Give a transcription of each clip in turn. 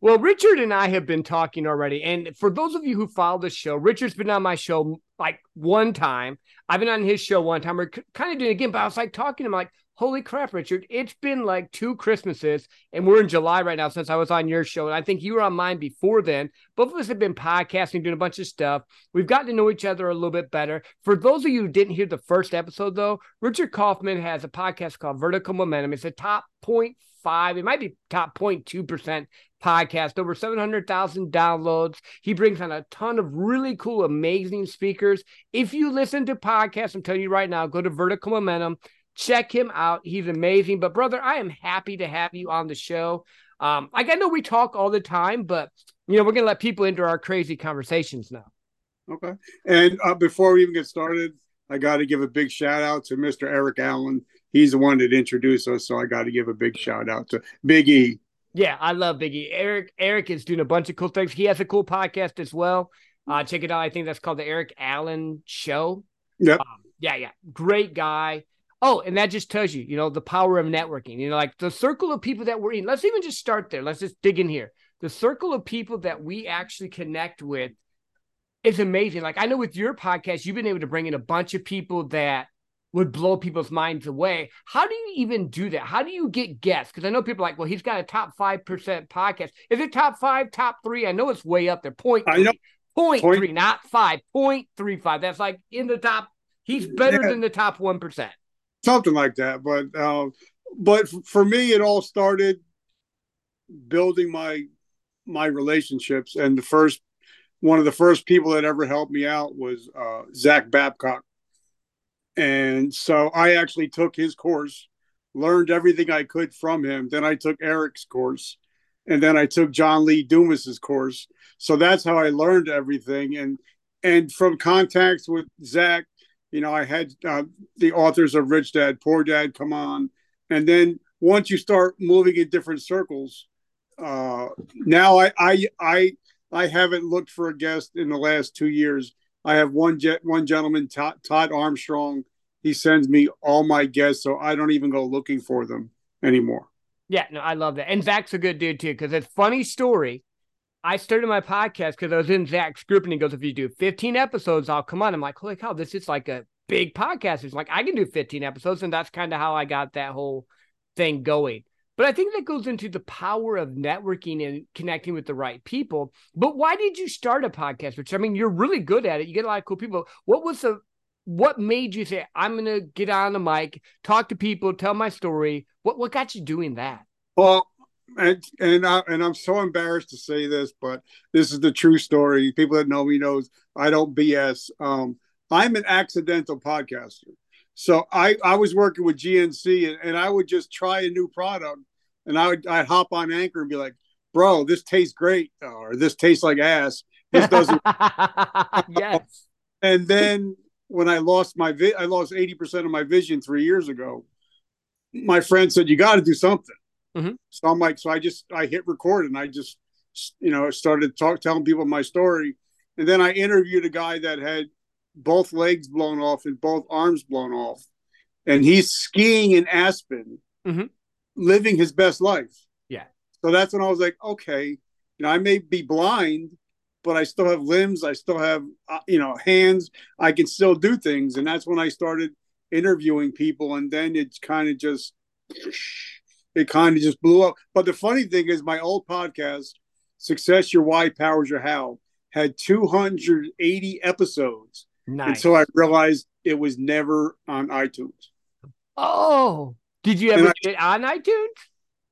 Well, Richard and I have been talking already. And for those of you who follow the show, Richard's been on my show like one time. I've been on his show one time. We're kind of doing it again, but I was like talking to him like, holy crap, Richard, it's been like two Christmases and we're in July right now since I was on your show. And I think you were on mine before then. Both of us have been podcasting, doing a bunch of stuff. We've gotten to know each other a little bit better. For those of you who didn't hear the first episode, though, Richard Kaufman has a podcast called Vertical Momentum. It's a top point five, it might be top 0.2% podcast, over 700,000 downloads. He brings on a ton of really cool, amazing speakers. If you listen to podcasts, I'm telling you right now, go to Vertical Momentum, check him out. He's amazing. But, brother, I am happy to have you on the show. Um, like I know we talk all the time, but you know, we're gonna let people into our crazy conversations now. Okay. And uh, before we even get started, I got to give a big shout out to Mr. Eric Allen. He's the one that introduced us, so I got to give a big shout out to Big E. Yeah, I love Biggie. Eric Eric is doing a bunch of cool things. He has a cool podcast as well. Uh, check it out. I think that's called the Eric Allen Show. Yeah, um, yeah, yeah. Great guy. Oh, and that just tells you, you know, the power of networking. You know, like the circle of people that we're in. Let's even just start there. Let's just dig in here. The circle of people that we actually connect with is amazing. Like I know with your podcast, you've been able to bring in a bunch of people that would blow people's minds away. How do you even do that? How do you get guests? Because I know people are like, well, he's got a top five percent podcast. Is it top five, top three? I know it's way up there. Point I know. Point, point three, not five. Point three five. That's like in the top. He's better yeah. than the top one percent. Something like that. But um, but for me, it all started building my my relationships, and the first one of the first people that ever helped me out was uh, Zach Babcock and so I actually took his course, learned everything I could from him. Then I took Eric's course, and then I took John Lee Dumas's course. So that's how I learned everything. And and from contacts with Zach, you know, I had uh, the authors of Rich Dad Poor Dad come on, and then once you start moving in different circles, uh, now I I I I haven't looked for a guest in the last two years I have one jet, one gentleman, Todd, Todd Armstrong. He sends me all my guests, so I don't even go looking for them anymore. Yeah, no, I love that. And Zach's a good dude too, because it's funny story. I started my podcast because I was in Zach's group and he goes, if you do 15 episodes, I'll come on. I'm like, holy cow, this is like a big podcast. It's like, I can do 15 episodes. And that's kind of how I got that whole thing going. But I think that goes into the power of networking and connecting with the right people. But why did you start a podcast? Which I mean, you're really good at it. You get a lot of cool people. What was the what made you say, I'm gonna get on the mic, talk to people, tell my story? What what got you doing that? Well, and and I, and I'm so embarrassed to say this, but this is the true story. People that know me knows I don't BS. Um, I'm an accidental podcaster. So I, I was working with GNC and, and I would just try a new product and I would I'd hop on anchor and be like, bro, this tastes great or this tastes like ass. This doesn't yes. and then when I lost my vi- I lost 80% of my vision three years ago, my friend said, You gotta do something. Mm-hmm. So I'm like, so I just I hit record and I just you know started talk telling people my story. And then I interviewed a guy that had both legs blown off and both arms blown off. And he's skiing in Aspen, mm-hmm. living his best life. Yeah. So that's when I was like, okay, you know, I may be blind, but I still have limbs. I still have, uh, you know, hands. I can still do things. And that's when I started interviewing people. And then it's kind of just, it kind of just blew up. But the funny thing is, my old podcast, Success Your Why Powers Your How, had 280 episodes Nice. Until I realized it was never on iTunes. Oh, did you ever I, get on iTunes?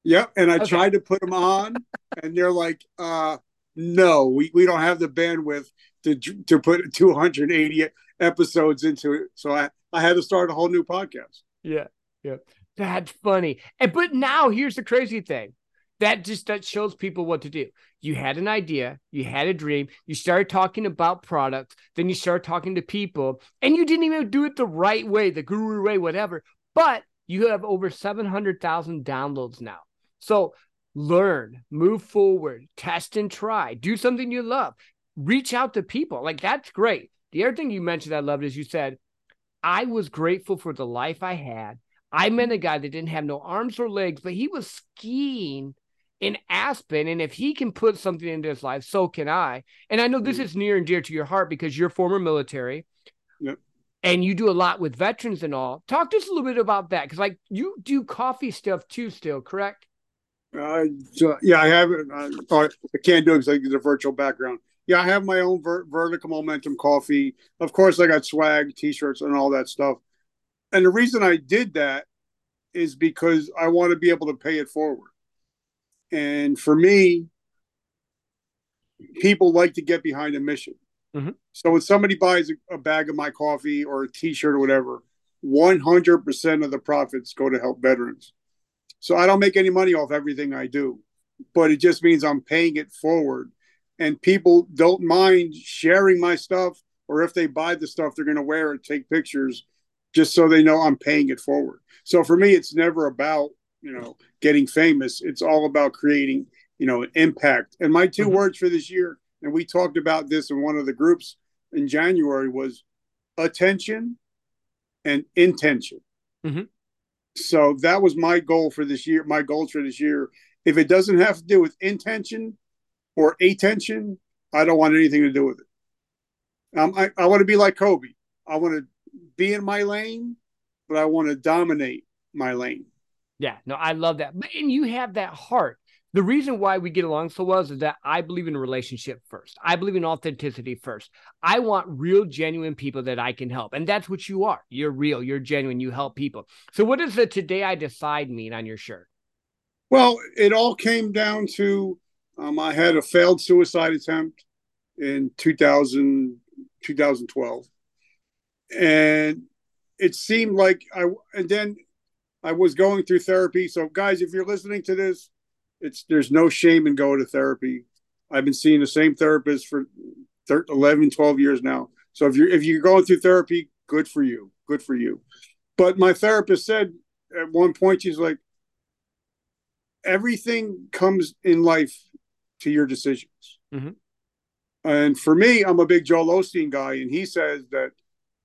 Yep. And I okay. tried to put them on, and they're like, uh, no, we, we don't have the bandwidth to to put 280 episodes into it. So I, I had to start a whole new podcast. Yeah. Yeah. That's funny. And but now here's the crazy thing that just that shows people what to do. You had an idea, you had a dream, you started talking about products, then you start talking to people, and you didn't even do it the right way, the guru way, whatever. But you have over 700,000 downloads now. So learn, move forward, test and try, do something you love, reach out to people. Like that's great. The other thing you mentioned I loved is you said, I was grateful for the life I had. I met a guy that didn't have no arms or legs, but he was skiing in Aspen. And if he can put something into his life, so can I. And I know this mm. is near and dear to your heart because you're former military. Yep. And you do a lot with veterans and all. Talk to us a little bit about that. Cause like you do coffee stuff too, still, correct? Uh, so, yeah, I have it. I, I can't do it because I get a virtual background. Yeah, I have my own ver- vertical momentum coffee. Of course, I got swag, t-shirts, and all that stuff. And the reason I did that is because I want to be able to pay it forward. And for me, people like to get behind a mission. Mm-hmm. So when somebody buys a, a bag of my coffee or a T-shirt or whatever, 100% of the profits go to help veterans. So I don't make any money off everything I do, but it just means I'm paying it forward. And people don't mind sharing my stuff, or if they buy the stuff, they're going to wear it, take pictures, just so they know I'm paying it forward. So for me, it's never about you know getting famous. It's all about creating you know an impact. And my 2 mm-hmm. words for this year, and we talked about this in one of the groups in January, was attention and intention. Mm-hmm. So that was my goal for this year. My goals for this year. If it doesn't have to do with intention or attention, I don't want anything to do with it. Um, I, I want to be like Kobe. I want to be in my lane, but I want to dominate my lane. Yeah, no, I love that. But and you have that heart. The reason why we get along so well is that I believe in a relationship first. I believe in authenticity first. I want real, genuine people that I can help. And that's what you are. You're real, you're genuine, you help people. So, what does the today I decide mean on your shirt? Well, it all came down to um, I had a failed suicide attempt in 2000, 2012. And it seemed like I, and then I was going through therapy. So, guys, if you're listening to this, it's there's no shame in going to therapy. I've been seeing the same therapist for 13, 11, 12 years now. So if you're if you're going through therapy, good for you. Good for you. But my therapist said at one point, she's like, everything comes in life to your decisions. Mm-hmm. And for me, I'm a big Joel Osteen guy, and he says that,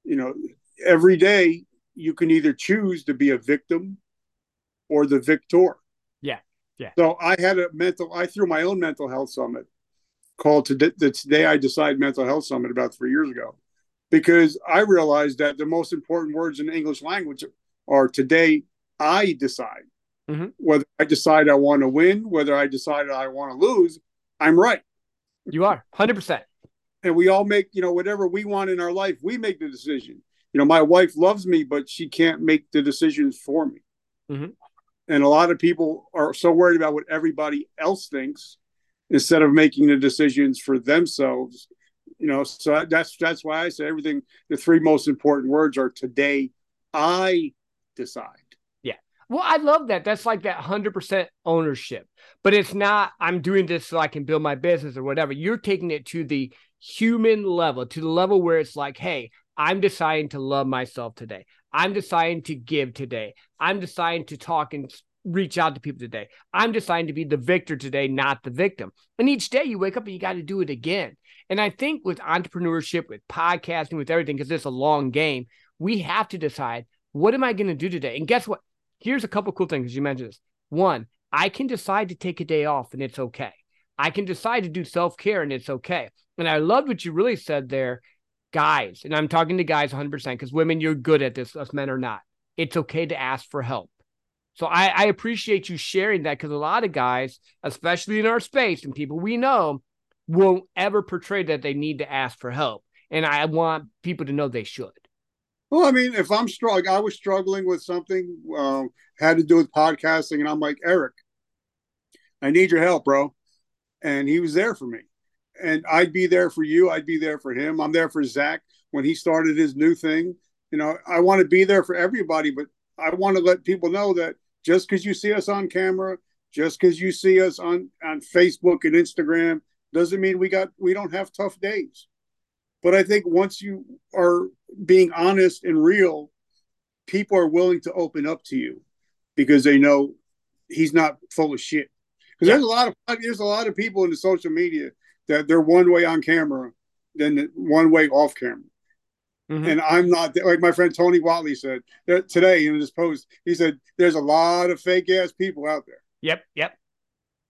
you know, every day you can either choose to be a victim or the victor. Yeah. So I had a mental, I threw my own mental health summit called to the Today I Decide Mental Health Summit about three years ago because I realized that the most important words in the English language are today I decide. Mm-hmm. Whether I decide I want to win, whether I decide I want to lose, I'm right. You are 100%. And we all make, you know, whatever we want in our life, we make the decision. You know, my wife loves me, but she can't make the decisions for me. Mm-hmm. And a lot of people are so worried about what everybody else thinks instead of making the decisions for themselves. You know, so that's that's why I say everything. The three most important words are today. I decide. Yeah. Well, I love that. That's like that hundred percent ownership. But it's not. I'm doing this so I can build my business or whatever. You're taking it to the human level, to the level where it's like, hey, I'm deciding to love myself today. I'm deciding to give today. I'm deciding to talk and reach out to people today. I'm deciding to be the victor today, not the victim. And each day you wake up and you got to do it again. And I think with entrepreneurship, with podcasting, with everything, because it's a long game, we have to decide what am I going to do today? And guess what? Here's a couple cool things you mentioned this. One, I can decide to take a day off and it's okay. I can decide to do self care and it's okay. And I loved what you really said there guys, and I'm talking to guys 100% because women, you're good at this, us men are not. It's okay to ask for help. So I, I appreciate you sharing that because a lot of guys, especially in our space and people we know, won't ever portray that they need to ask for help. And I want people to know they should. Well, I mean, if I'm struggling, I was struggling with something um, had to do with podcasting, and I'm like, Eric, I need your help, bro. And he was there for me and I'd be there for you. I'd be there for him. I'm there for Zach when he started his new thing. You know, I want to be there for everybody, but I want to let people know that just because you see us on camera, just because you see us on on Facebook and Instagram, doesn't mean we got we don't have tough days. But I think once you are being honest and real, people are willing to open up to you because they know he's not full of shit. Because yeah. there's a lot of there's a lot of people in the social media that they're one way on camera, then one way off camera. Mm-hmm. And I'm not like my friend Tony Whatley said today in his post. He said, "There's a lot of fake ass people out there." Yep, yep.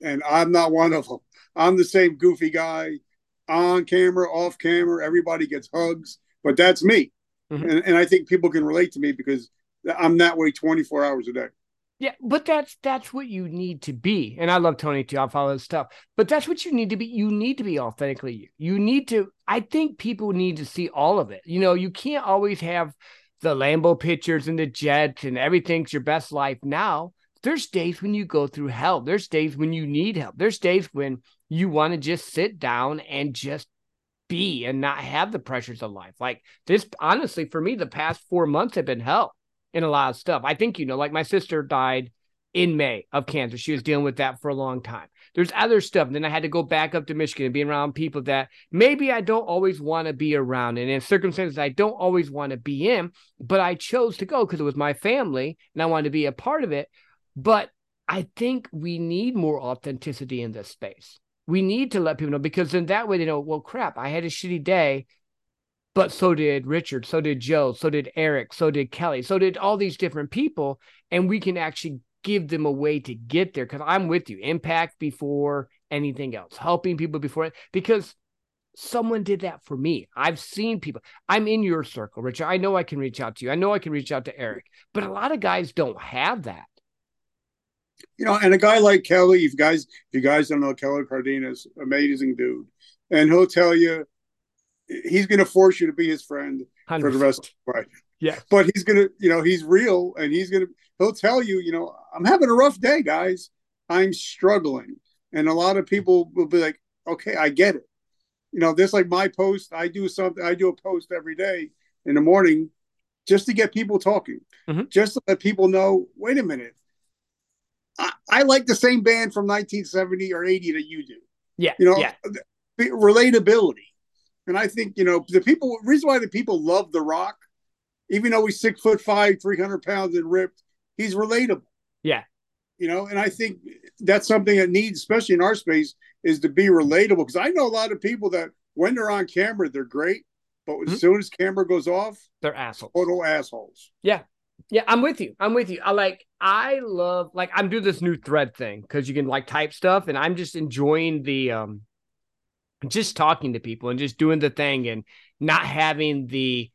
and I'm not one of them. I'm the same goofy guy on camera, off camera. Everybody gets hugs, but that's me. Mm-hmm. And, and I think people can relate to me because I'm that way 24 hours a day. Yeah, but that's that's what you need to be. And I love Tony too. I follow his stuff. But that's what you need to be. You need to be authentically you. You need to, I think people need to see all of it. You know, you can't always have the Lambo pictures and the jets and everything's your best life now. There's days when you go through hell. There's days when you need help. There's days when you want to just sit down and just be and not have the pressures of life. Like this, honestly, for me, the past four months have been hell in a lot of stuff. I think, you know, like my sister died in May of cancer. She was dealing with that for a long time. There's other stuff. And then I had to go back up to Michigan and be around people that maybe I don't always want to be around and in circumstances I don't always want to be in, but I chose to go because it was my family and I wanted to be a part of it. But I think we need more authenticity in this space. We need to let people know because then that way they know, well, crap, I had a shitty day but so did Richard, so did Joe, so did Eric, so did Kelly, so did all these different people. And we can actually give them a way to get there because I'm with you. Impact before anything else, helping people before it, because someone did that for me. I've seen people. I'm in your circle, Richard. I know I can reach out to you. I know I can reach out to Eric, but a lot of guys don't have that. You know, and a guy like Kelly, if you guys, if you guys don't know Kelly Cardenas, amazing dude, and he'll tell you he's going to force you to be his friend 100%. for the rest of your life. Yeah. But he's going to, you know, he's real and he's going to, he'll tell you, you know, I'm having a rough day, guys. I'm struggling. And a lot of people will be like, okay, I get it. You know, this like my post, I do something, I do a post every day in the morning just to get people talking, mm-hmm. just to let people know, wait a minute. I, I like the same band from 1970 or 80 that you do. Yeah. You know, yeah. relatability and I think, you know, the people, reason why the people love The Rock, even though he's six foot five, 300 pounds and ripped, he's relatable. Yeah. You know, and I think that's something that needs, especially in our space, is to be relatable. Because I know a lot of people that when they're on camera, they're great. But mm-hmm. as soon as camera goes off, they're assholes. Total assholes. Yeah. Yeah, I'm with you. I'm with you. I like I love like I'm doing this new thread thing because you can like type stuff and I'm just enjoying the um just talking to people and just doing the thing and not having the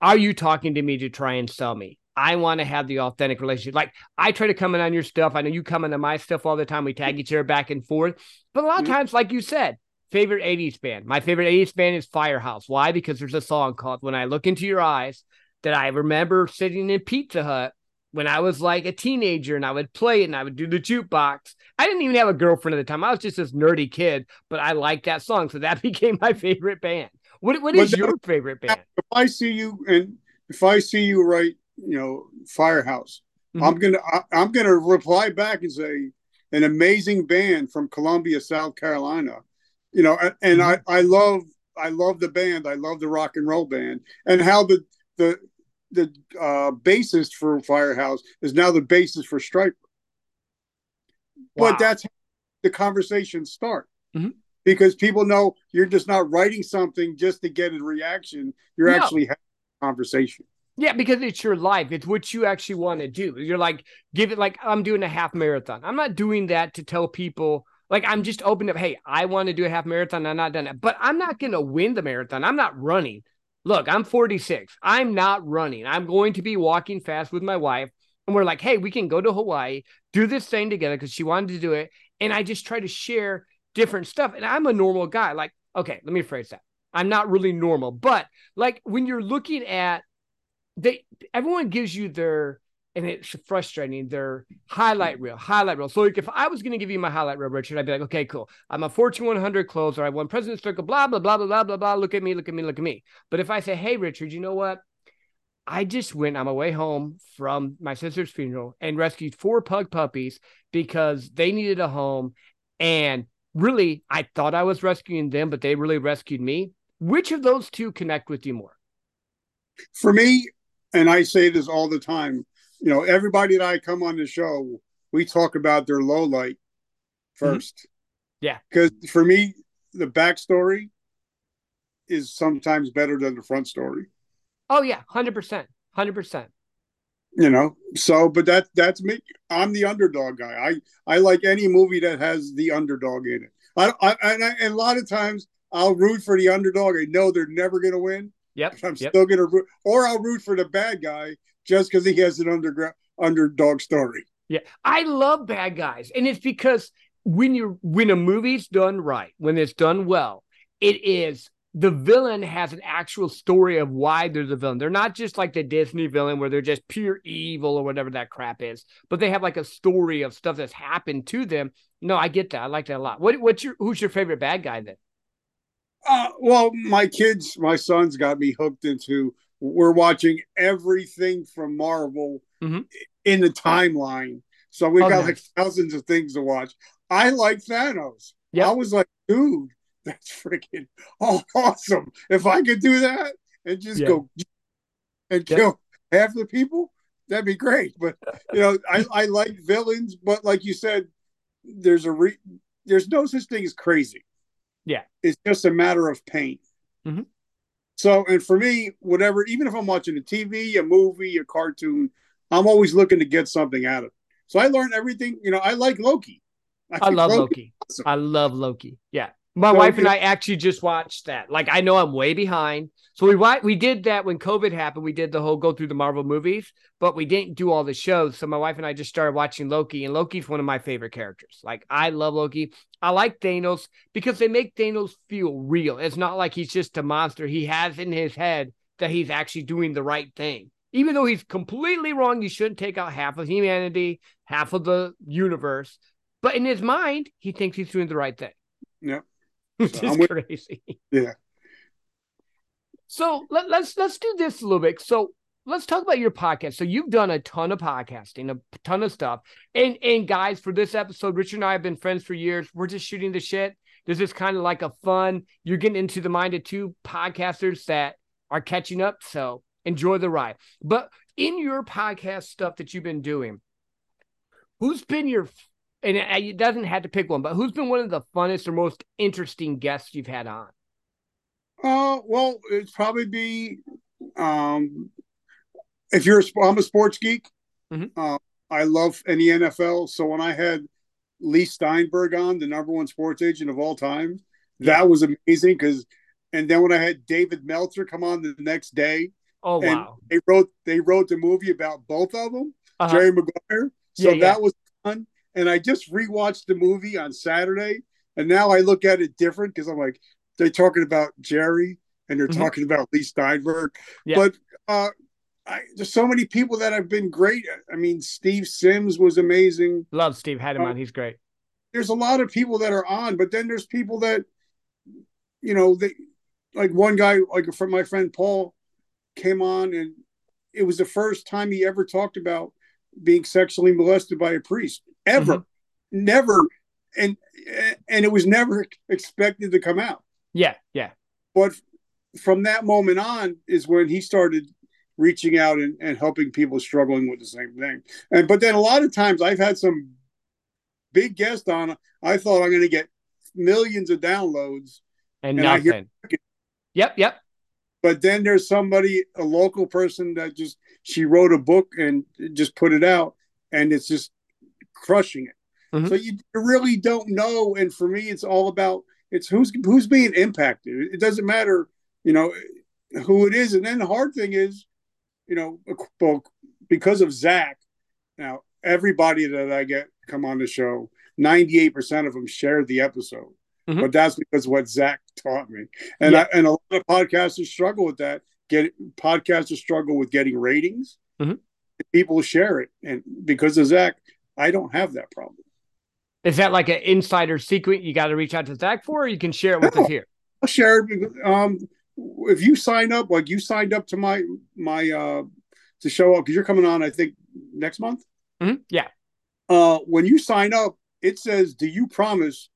are you talking to me to try and sell me? I want to have the authentic relationship. Like I try to come in on your stuff. I know you come into my stuff all the time. We tag each other back and forth. But a lot of mm-hmm. times, like you said, favorite 80s band. My favorite 80s band is Firehouse. Why? Because there's a song called When I Look Into Your Eyes that I remember sitting in Pizza Hut when I was like a teenager and I would play it and I would do the jukebox. I didn't even have a girlfriend at the time. I was just this nerdy kid, but I liked that song. So that became my favorite band. What, what is your favorite band? If I see you and if I see you write, you know, Firehouse, mm-hmm. I'm gonna I, I'm gonna reply back and say an amazing band from Columbia, South Carolina. You know, and, and mm-hmm. I I love I love the band. I love the rock and roll band and how the the the uh, bassist for Firehouse is now the bassist for Stryper. Wow. But that's the conversation start mm-hmm. because people know you're just not writing something just to get a reaction. You're no. actually having a conversation. Yeah, because it's your life. It's what you actually want to do. You're like, give it like I'm doing a half marathon. I'm not doing that to tell people like I'm just open up. Hey, I want to do a half marathon. I'm not done it, but I'm not going to win the marathon. I'm not running. Look, I'm 46. I'm not running. I'm going to be walking fast with my wife. And we're like, hey, we can go to Hawaii, do this thing together because she wanted to do it. And I just try to share different stuff. And I'm a normal guy. Like, okay, let me phrase that. I'm not really normal, but like when you're looking at they everyone gives you their and it's frustrating. Their highlight reel, highlight reel. So if I was going to give you my highlight reel, Richard, I'd be like, okay, cool. I'm a Fortune 100 closer. I won President's Circle. Blah blah blah blah blah blah blah. Look at me, look at me, look at me. But if I say, hey, Richard, you know what? I just went on my way home from my sister's funeral and rescued four pug puppies because they needed a home. And really, I thought I was rescuing them, but they really rescued me. Which of those two connect with you more? For me, and I say this all the time, you know, everybody that I come on the show, we talk about their low light 1st mm-hmm. Yeah. Because for me, the backstory is sometimes better than the front story. Oh yeah, hundred percent, hundred percent. you know so but that that's me i'm the underdog guy i i like any movie that has the underdog in it i, I and, I, and a lot of times i'll root for the underdog i know they're never going to win Yep. i'm yep. still going to root or i'll root for the bad guy just because he has an underground underdog story Yeah. I love bad guys. And it's because when you when a movie's done right, when it's done well, it is the villain has an actual story of why they're the villain. They're not just like the Disney villain where they're just pure evil or whatever that crap is, but they have like a story of stuff that's happened to them. No, I get that. I like that a lot. What what's your who's your favorite bad guy then? uh, well my kids my sons got me hooked into we're watching everything from marvel Mhm. in the timeline so we've Oh, got like thousands of things to watch i like thanos Yep. I was like, dude, that's freaking awesome. If I could do that and just Yeah. go and Yep. kill half the people, that'd be great. But you know, I, I like villains, but like you said, there's a re- there's no such thing as crazy. Yeah. It's just a matter of pain. Mhm. So, and for me, whatever, even if I'm watching a TV, a movie, a cartoon, I'm always looking to get something out of it. So I learned everything. You know, I like Loki. I think love Loki's Loki. awesome. I love Loki. Yeah. My So, wife and I actually just watched that. Like I know I'm way behind. So we wa- we did that when COVID happened. We did the whole go through the Marvel movies, but we didn't do all the shows. So my wife and I just started watching Loki, and Loki's one of my favorite characters. Like I love Loki. I like Thanos because they make Thanos feel real. It's not like he's just a monster. He has in his head that he's actually doing the right thing. Even though he's completely wrong, you shouldn't take out half of humanity, half of the universe. But in his mind, he thinks he's doing the right thing. Yeah. Which is with- crazy. Yeah. So let, let's let's do this a little bit. So let's talk about your podcast. So you've done a ton of podcasting, a ton of stuff. And and guys, for this episode, Richard and I have been friends for years. We're just shooting the shit. This is kind of like a fun. You're getting into the mind of two podcasters that are catching up. So enjoy the ride. But in your podcast stuff that you've been doing, who's been your and it doesn't have to pick one, but who's been one of the funnest or most interesting guests you've had on? Uh, well, it'd probably be um, if you're a, I'm a sports geek. Mhm. Uh, I love any NFL. So when I had Leigh Steinberg on, the number one sports agent of all time, that was amazing. Because, and then when I had David Meltzer come on the next day, Oh and wow. they wrote they wrote the movie about both of them, Uh-huh. Jerry Maguire. So Yeah, yeah. that was fun. And I just rewatched the movie on Saturday, and now I look at it different because I'm like, they're talking about Jerry and they're Mhm. talking about Leigh Steinberg. Yeah. But uh, I, there's so many people that have been great. I mean, Steve Sims was amazing. Love Steve. Had him Oh. on. He's great. There's a lot of people that are on, but then there's people that, you know, they like one guy, like from my friend Paul, came on, and it was the first time he ever talked about being sexually molested by a priest ever, Mm-hmm. never, and and it was never expected to come out. Yeah, yeah. But from that moment on is when he started reaching out and, and helping people struggling with the same thing. And but then a lot of times I've had some big guest on. I thought I'm going to get millions of downloads, And, And I hear- nothing. Yep, yep. but then there's somebody, a local person that just she wrote a book and just put it out, and it's just crushing it. Mhm. So you really don't know. And for me, it's all about it's who's who's being impacted. It doesn't matter, you know, who it is. And then the hard thing is, you know, because of Zach. Now everybody that I get come on the show, 98% of them share the episode. Mhm. But that's because what Zach taught me. And Yeah. I, and a lot of podcasters struggle with that. Get podcasters struggle with getting ratings. Mhm. People share it. And because of Zach, I don't have that problem. Is that like an insider secret you got to reach out to Zach for, or you can share it with No. us here? I'll share it. because, Um, if you sign up, like you signed up to my my uh to show up because you're coming on, I think next month. Mhm. Yeah. Uh, when you sign up, it says, "Do you promise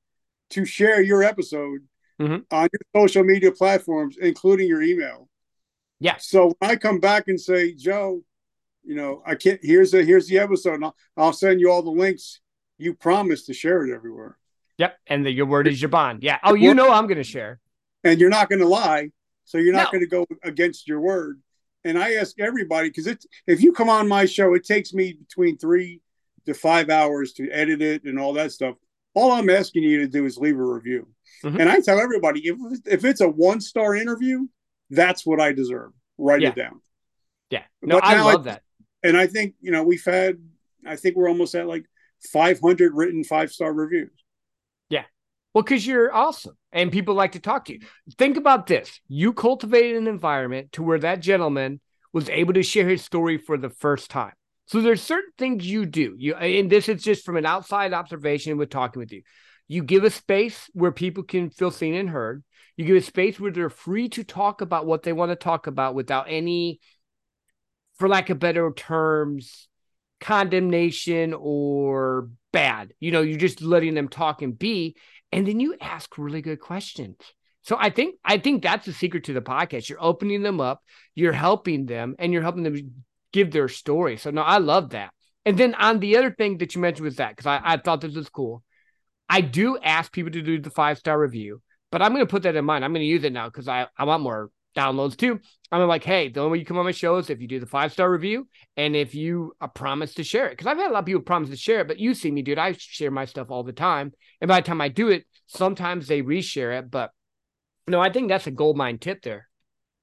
to share your episode Mhm. on your social media platforms, including your email?" Yeah. So when I come back and say, Joe, you know, I can't. Here's the here's the episode. And I'll, I'll send you all the links. You promise to share it everywhere, Yep. And the, your word is your bond. Yeah. Oh, you know I'm going to share. and you're not going to lie. So you're not No. going to go against your word. and I ask everybody because it's if you come on my show, it takes me between three to five hours to edit it and all that stuff. All I'm asking you to do is leave a review. Mm-hmm. And I tell everybody if if it's a one star interview, that's what I deserve. Write yeah. it down. Yeah. No, I love I, that. And I think, you know, we've had I think we're almost at like 500 written five star reviews. Yeah. Well, because you're awesome and people like to talk to you. Think about this you cultivated an environment to where that gentleman was able to share his story for the first time. So there's certain things you do. You and this is just from an outside observation with talking with you. You give a space where people can feel seen and heard. You give a space where they're free to talk about what they want to talk about without any, for lack of better terms, condemnation or bad. You know, you're just letting them talk and be, and then you ask really good questions. So I think I think that's the secret to the podcast. You're opening them up, you're helping them, and you're helping them give their story. So no, I love that. And then on the other thing that you mentioned was that because I, I thought this was cool. I do ask people to do the five star review, but I'm going to put that in mind. I'm going to use it now because I, I want more downloads too. I'm like, hey, the only way you come on my show is if you do the five star review and if you a promise to share it. Because I've had a lot of people promise to share it, but you see me, dude. I share my stuff all the time, and by the time I do it, sometimes they reshare it. But no, I think that's a gold mine tip there.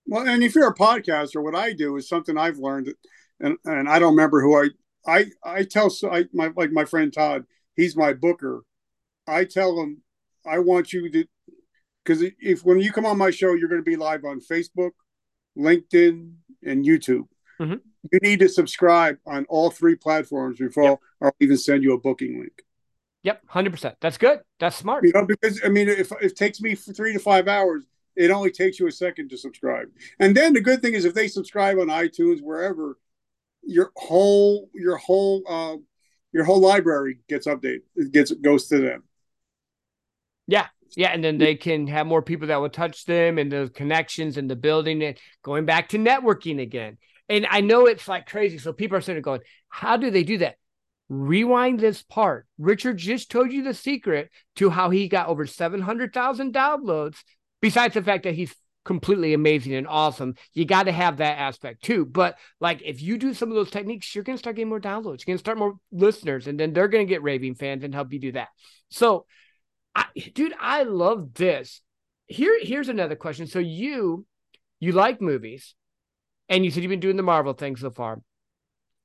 Well, and if you're a podcaster, what I do is something I've learned, and and I don't remember who I I I tell I my like my friend Todd, he's my booker. I tell him I want you to because if when you come on my show, you're going to be live on Facebook, LinkedIn, and YouTube. Mm-hmm. You need to subscribe on all three platforms before yep. I'll even send you a booking link. Yep, hundred percent. That's good. That's smart. You know, because I mean, if, if it takes me for three to five hours, it only takes you a second to subscribe. And then the good thing is, if they subscribe on iTunes, wherever, your whole your whole uh, your whole library gets updated. It gets goes to them. Yeah, yeah, and then they can have more people that will touch them and the connections and the building and going back to networking again. And I know it's like crazy. So people are sitting going, how do they do that? Rewind this part. Richard just told you the secret to how he got over 700,000 downloads, besides the fact that he's completely amazing and awesome. You got to have that aspect too. But like if you do some of those techniques, you're going to start getting more downloads. You're going to start more listeners, and then they're going to get raving fans and help you do that. So I, dude, I love this. Here, here's another question. So you, you like movies, and you said you've been doing the Marvel thing so far.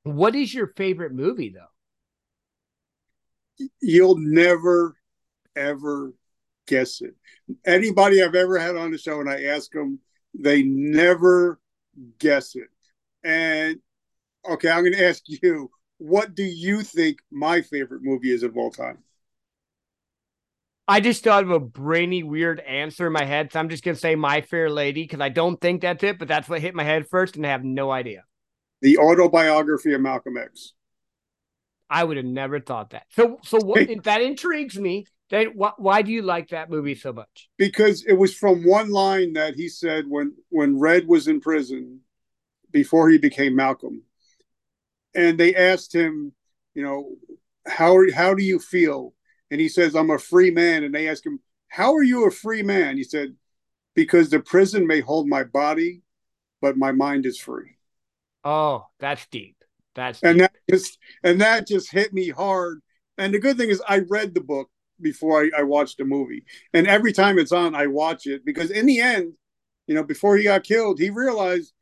What is your favorite movie, though? You'll never, ever guess it. Anybody I've ever had on the show, and I ask them, they never guess it. And okay, I'm going to ask you, what do you think my favorite movie is of all time? I just thought of a brainy, weird answer in my head. So I'm just going to say My Fair Lady because I don't think that's it, but that's what hit my head first and I have no idea. The autobiography of Malcolm X. I would have never thought that. So, so what, that intrigues me. Then wh- why do you like that movie so much? Because it was from one line that he said when when Red was in prison before he became Malcolm, and they asked him, you know, how how do you feel and he says, I'm a free man. And they ask him, How are you a free man? He said, Because the prison may hold my body, but my mind is free. Oh, that's deep. That's and that just and that just hit me hard. And the good thing is I read the book before I, I watched the movie. And every time it's on, I watch it because in the end, you know, before he got killed, he realized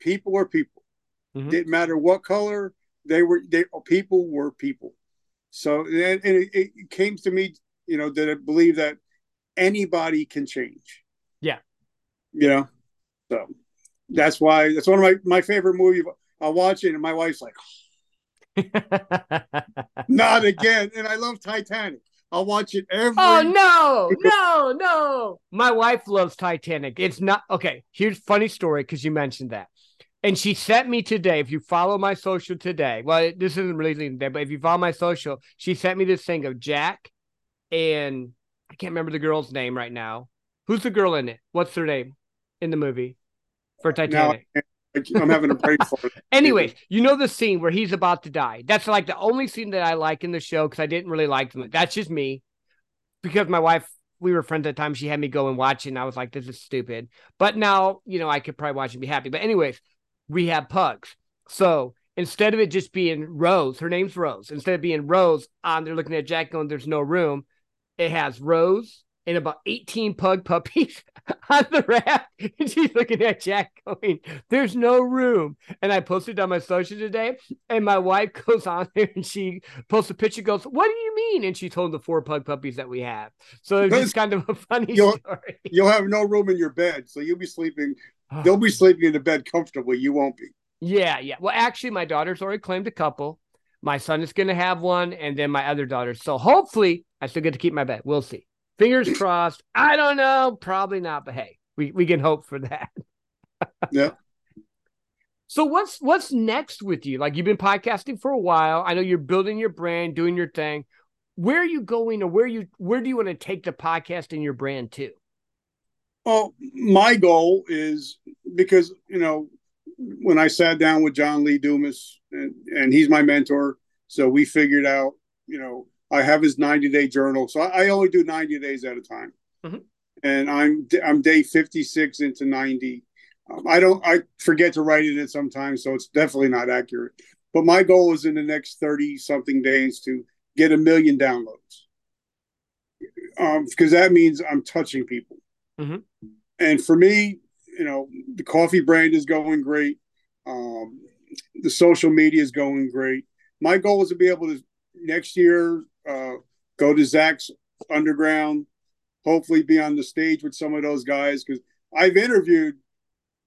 people were people. Mm-hmm. Didn't matter what color they were. They people were people. So and, it, it came to me, you know, that I believe that anybody can change. Yeah. You know, so that's why that's one of my my favorite movies. I watch it and my wife's like, not again. And I love Titanic. I'll watch it every. Oh no, no, no! My wife loves Titanic. It's not okay. Here's funny story because you mentioned that. And she sent me today. If you follow my social today, well, this isn't really today, but if you follow my social, she sent me this thing of Jack and I can't remember the girl's name right now. Who's the girl in it? What's her name in the movie for Titanic? I'm having a brain for it. Anyways, you know the scene where he's about to die. That's like the only scene that I like in the show because I didn't really like them. That's just me. Because my wife, we were friends at the time, she had me go and watch it, and I was like, this is stupid. But now, you know, I could probably watch and be happy. But anyways, we have pugs. So instead of it just being Rose, her name's Rose, instead of being Rose on there looking at Jack going, there's no room, it has Rose and about 18 pug puppies on the raft. And she's looking at Jack going, There's no room. And I posted on my social today. And my wife goes on there and she posts a picture, goes, What do you mean? And she told the four pug puppies that we have. So it's just kind of a funny you'll, story. You'll have no room in your bed. So you'll be sleeping, they'll be sleeping in the bed comfortably. You won't be. Yeah, yeah. Well, actually, my daughter's already claimed a couple. My son is going to have one, and then my other daughter. So hopefully, I still get to keep my bed. We'll see. Fingers crossed. I don't know. Probably not, but hey, we, we can hope for that. yeah. So what's what's next with you? Like you've been podcasting for a while. I know you're building your brand, doing your thing. Where are you going or where you where do you want to take the podcast and your brand to? Well, my goal is because, you know, when I sat down with John Lee Dumas and, and he's my mentor, so we figured out, you know, I have his 90 day journal. So I, I, only do 90 days at a time. Mm-hmm. And I'm I'm day 56 into 90. Um, I don't I forget to write it in sometimes, so it's definitely not accurate. But my goal is in the next 30 something days to get a million downloads. Um, because that means I'm touching people. Mm-hmm. And for me, you know, the coffee brand is going great. Um, the social media is going great. My goal is to be able to next year uh, go to Zach's Underground, hopefully be on the stage with some of those guys because I've interviewed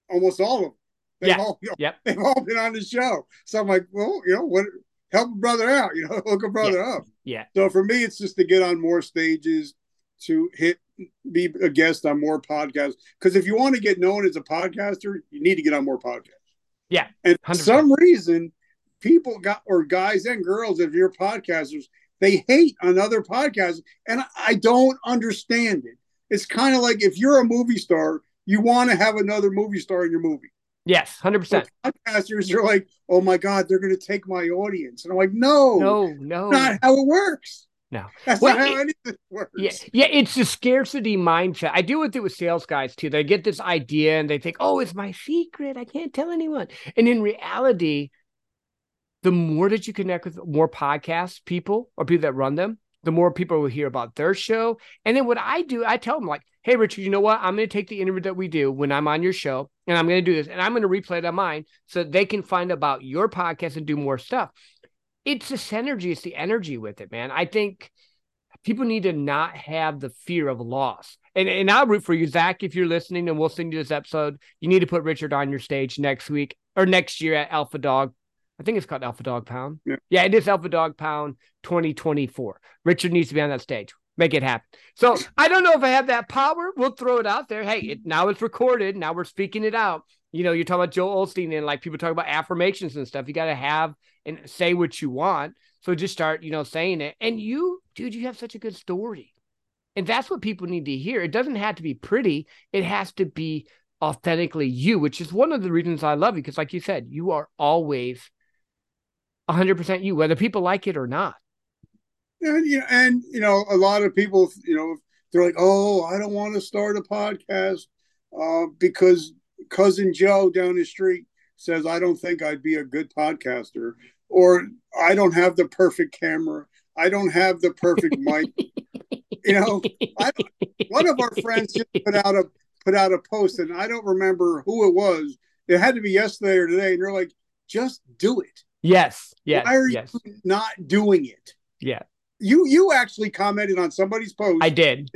almost all of them. They've yeah. all, you know, yep. they've all been on the show. So I'm like, well, you know, what help a brother out, you know, hook a brother yeah. up. Yeah. So for me, it's just to get on more stages, to hit be a guest on more podcasts. Because if you want to get known as a podcaster, you need to get on more podcasts. Yeah. And for some reason, people got or guys and girls, if you're podcasters, they hate on other podcasts, and I don't understand it. It's kind of like if you're a movie star, you want to have another movie star in your movie. Yes, hundred percent. Podcasters are like, "Oh my god, they're going to take my audience," and I'm like, "No, no, no, not how it works." No, that's well, not how it, anything works. Yeah, yeah, it's the scarcity mindset. I deal with it with sales guys too. They get this idea and they think, "Oh, it's my secret. I can't tell anyone." And in reality, the more that you connect with more podcast people or people that run them, the more people will hear about their show. And then what I do, I tell them like, hey, Richard, you know what? I'm going to take the interview that we do when I'm on your show and I'm going to do this and I'm going to replay it on mine so they can find about your podcast and do more stuff. It's the synergy, it's the energy with it, man. I think people need to not have the fear of loss. And, and I'll root for you, Zach, if you're listening and we'll send you this episode. You need to put Richard on your stage next week or next year at Alpha Dog I think it's called Alpha Dog Pound. Yeah. yeah, it is Alpha Dog Pound 2024. Richard needs to be on that stage. Make it happen. So I don't know if I have that power. We'll throw it out there. Hey, it, now it's recorded. Now we're speaking it out. You know, you're talking about Joel Osteen and like people talk about affirmations and stuff. You got to have and say what you want. So just start, you know, saying it. And you, dude, you have such a good story. And that's what people need to hear. It doesn't have to be pretty, it has to be authentically you, which is one of the reasons I love you. Because, like you said, you are always 100% you, whether people like it or not. And you know, and you know, a lot of people, you know, they're like, "Oh, I don't want to start a podcast uh, because cousin Joe down the street says I don't think I'd be a good podcaster, or I don't have the perfect camera, I don't have the perfect mic." You know, I, one of our friends just put out a put out a post, and I don't remember who it was. It had to be yesterday or today, and they're like, "Just do it." Yes. Yes. Why are yes. you not doing it? Yeah. You you actually commented on somebody's post. I did.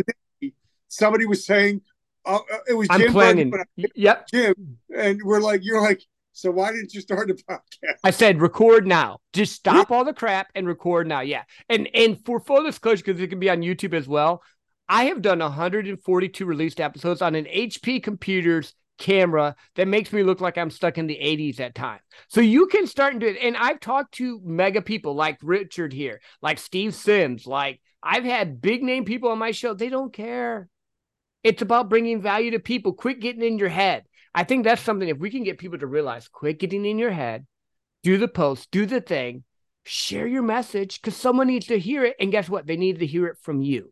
Somebody was saying, uh, it was I'm Jim. planning. yep. Jim, and we're like, you're like, so why didn't you start a podcast? I said record now. Just stop all the crap and record now. Yeah. And and for full disclosure, because it can be on YouTube as well. I have done 142 released episodes on an HP computer's camera that makes me look like I'm stuck in the 80s at times. So you can start and do it. And I've talked to mega people like Richard here, like Steve Sims, like I've had big name people on my show. They don't care. It's about bringing value to people. Quit getting in your head. I think that's something if we can get people to realize, quit getting in your head, do the post, do the thing, share your message because someone needs to hear it. And guess what? They need to hear it from you.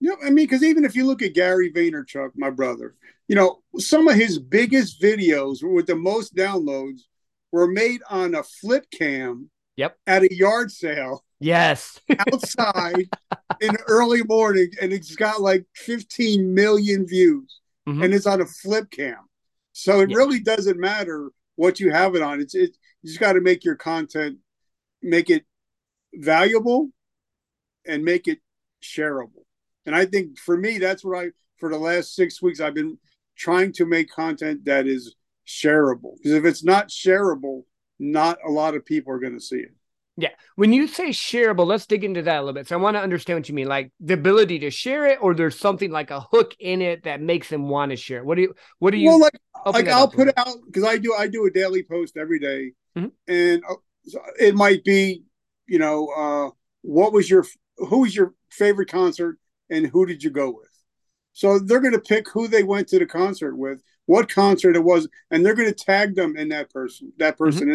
Yep. I mean, because even if you look at Gary Vaynerchuk, my brother, you know, some of his biggest videos with the most downloads were made on a flip cam. Yep. At a yard sale. Yes. outside in the early morning, and it's got like 15 million views, mm-hmm. and it's on a flip cam. So it really doesn't matter what you have it on. It's it. You just got to make your content, make it valuable, and make it shareable. And I think for me, that's what I for the last six weeks I've been trying to make content that is shareable. Because if it's not shareable, not a lot of people are going to see it. Yeah. When you say shareable, let's dig into that a little bit. So I want to understand what you mean, like the ability to share it, or there's something like a hook in it that makes them want to share. What do you? What do you? Well, like, like I'll put out because I do. I do a daily post every day, mm-hmm. and uh, it might be, you know, uh, what was your who was your favorite concert and who did you go with? So they're going to pick who they went to the concert with, what concert it was, and they're going to tag them in that person, that person, mm-hmm.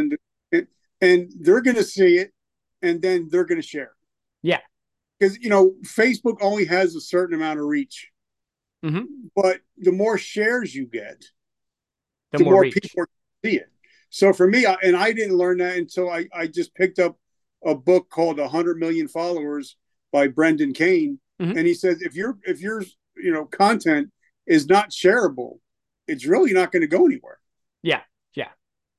and and they're going to see it, and then they're going to share. Yeah, because you know Facebook only has a certain amount of reach, mm-hmm. but the more shares you get, the, the more, more people see it. So for me, I, and I didn't learn that until I I just picked up a book called 100 Million Followers by Brendan Kane, mm-hmm. and he says if you're if you're you know content is not shareable, it's really not going to go anywhere. Yeah.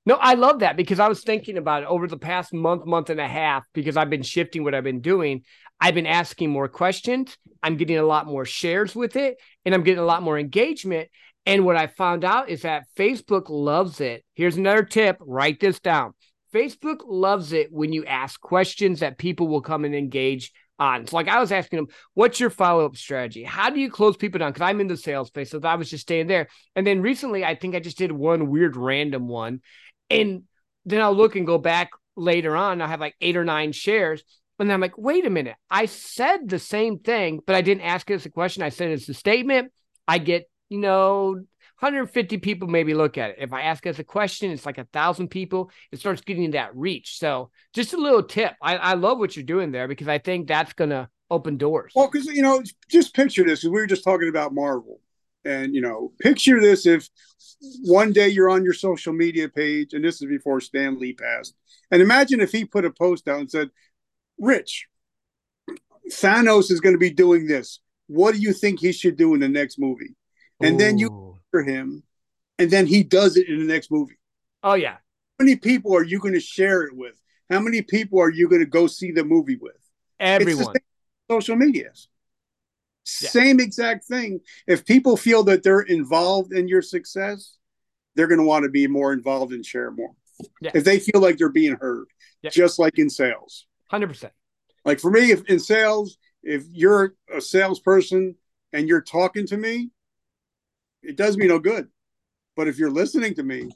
No, I love that because I was thinking about it over the past month, month and a half, because I've been shifting what I've been doing. I've been asking more questions. I'm getting a lot more shares with it, and I'm getting a lot more engagement. And what I found out is that Facebook loves it. Here's another tip write this down. Facebook loves it when you ask questions that people will come and engage on. So like I was asking them, what's your follow-up strategy? How do you close people down? Because I'm in the sales space. So I was just staying there. And then recently I think I just did one weird random one. And then I'll look and go back later on. I have like eight or nine shares. And then I'm like, wait a minute. I said the same thing, but I didn't ask it as a question. I said it's a statement. I get, you know, 150 people maybe look at it. If I ask as a question, it's like a thousand people. It starts getting that reach. So just a little tip. I, I love what you're doing there because I think that's gonna open doors. Well, because you know, just picture this. We were just talking about Marvel, and you know, picture this if one day you're on your social media page, and this is before Stan Lee passed, and imagine if he put a post out and said, "Rich, Thanos is going to be doing this. What do you think he should do in the next movie?" And Ooh. then you for him, and then he does it in the next movie. Oh yeah. How many people are you going to share it with? How many people are you going to go see the movie with? Everyone. social medias. Yeah. Same exact thing. If people feel that they're involved in your success, they're going to want to be more involved and share more. Yeah. If they feel like they're being heard, yeah. just like in sales. 100%. Like for me, if in sales, if you're a salesperson and you're talking to me, it does me no good. But if you're listening to me,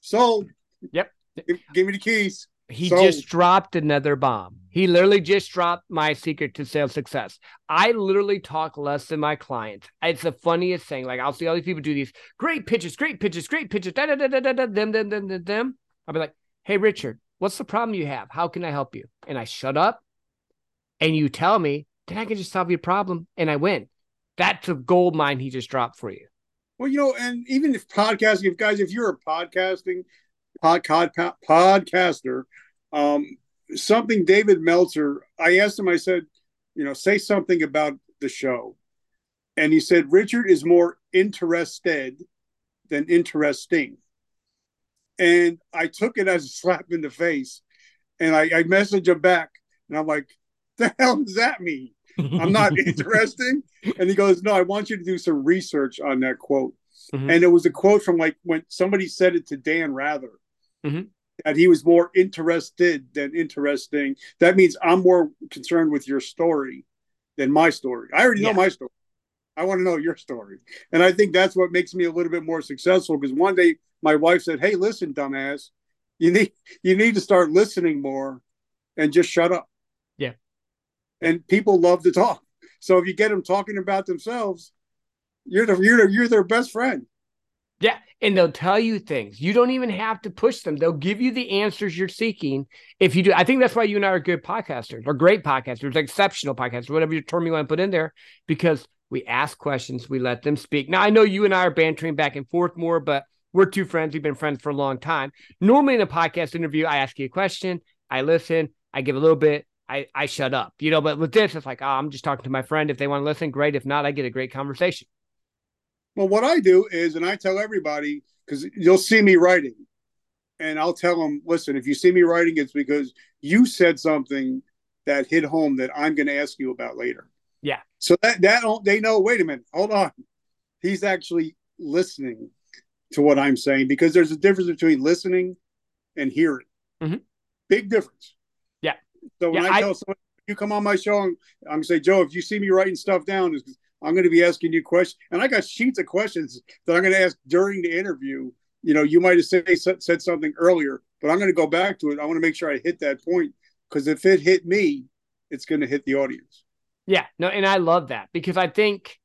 sold. Yep. Give, give me the keys. He sold. just dropped another bomb. He literally just dropped my secret to sales success. I literally talk less than my clients. It's the funniest thing. Like I'll see all these people do these great pitches, great pitches, great pitches, da da da da da da them them them them them. I'll be like, "Hey Richard, what's the problem you have? How can I help you?" And I shut up, and you tell me, then I can just solve your problem, and I win. That's a gold mine he just dropped for you. Well, you know, and even if podcasting, if guys, if you're a podcasting pod, pod, podcaster, um, something David Meltzer, I asked him, I said, you know, say something about the show. And he said, Richard is more interested than interesting. And I took it as a slap in the face. And I, I messaged him back. And I'm like, the hell does that mean? I'm not interesting. And he goes, No, I want you to do some research on that quote. Mm-hmm. And it was a quote from like when somebody said it to Dan Rather mm-hmm. That he was more interested than interesting. That means I'm more concerned with your story than my story. I already yeah. know my story. I want to know your story. And I think that's what makes me a little bit more successful because one day my wife said, Hey, listen, dumbass, you need you need to start listening more and just shut up Yeah. and people love to talk. So if you get them talking about themselves, you're the you're the, you're their best friend. Yeah, and they'll tell you things. You don't even have to push them. They'll give you the answers you're seeking. If you do, I think that's why you and I are good podcasters, or great podcasters, exceptional podcasters, whatever term you want to put in there, because we ask questions, we let them speak. Now I know you and I are bantering back and forth more, but we're two friends. We've been friends for a long time. Normally in a podcast interview, I ask you a question, I listen, I give a little bit, I, I shut up, you know. But with this, it's like, oh, I'm just talking to my friend. If they want to listen, great. If not, I get a great conversation. Well, what I do is, and I tell everybody because you'll see me writing, and I'll tell them, listen, if you see me writing, it's because you said something that hit home that I'm going to ask you about later. Yeah. So that that they know. Wait a minute, hold on. He's actually listening to what I'm saying because there's a difference between listening and hearing. Mm-hmm. Big difference. Yeah. So when yeah, I, I tell someone you come on my show, I'm, I'm gonna say, Joe, if you see me writing stuff down, I'm going to be asking you questions, and I got sheets of questions that I'm going to ask during the interview. You know, you might have said said something earlier, but I'm going to go back to it. I want to make sure I hit that point because if it hit me, it's going to hit the audience. Yeah, no, and I love that because I think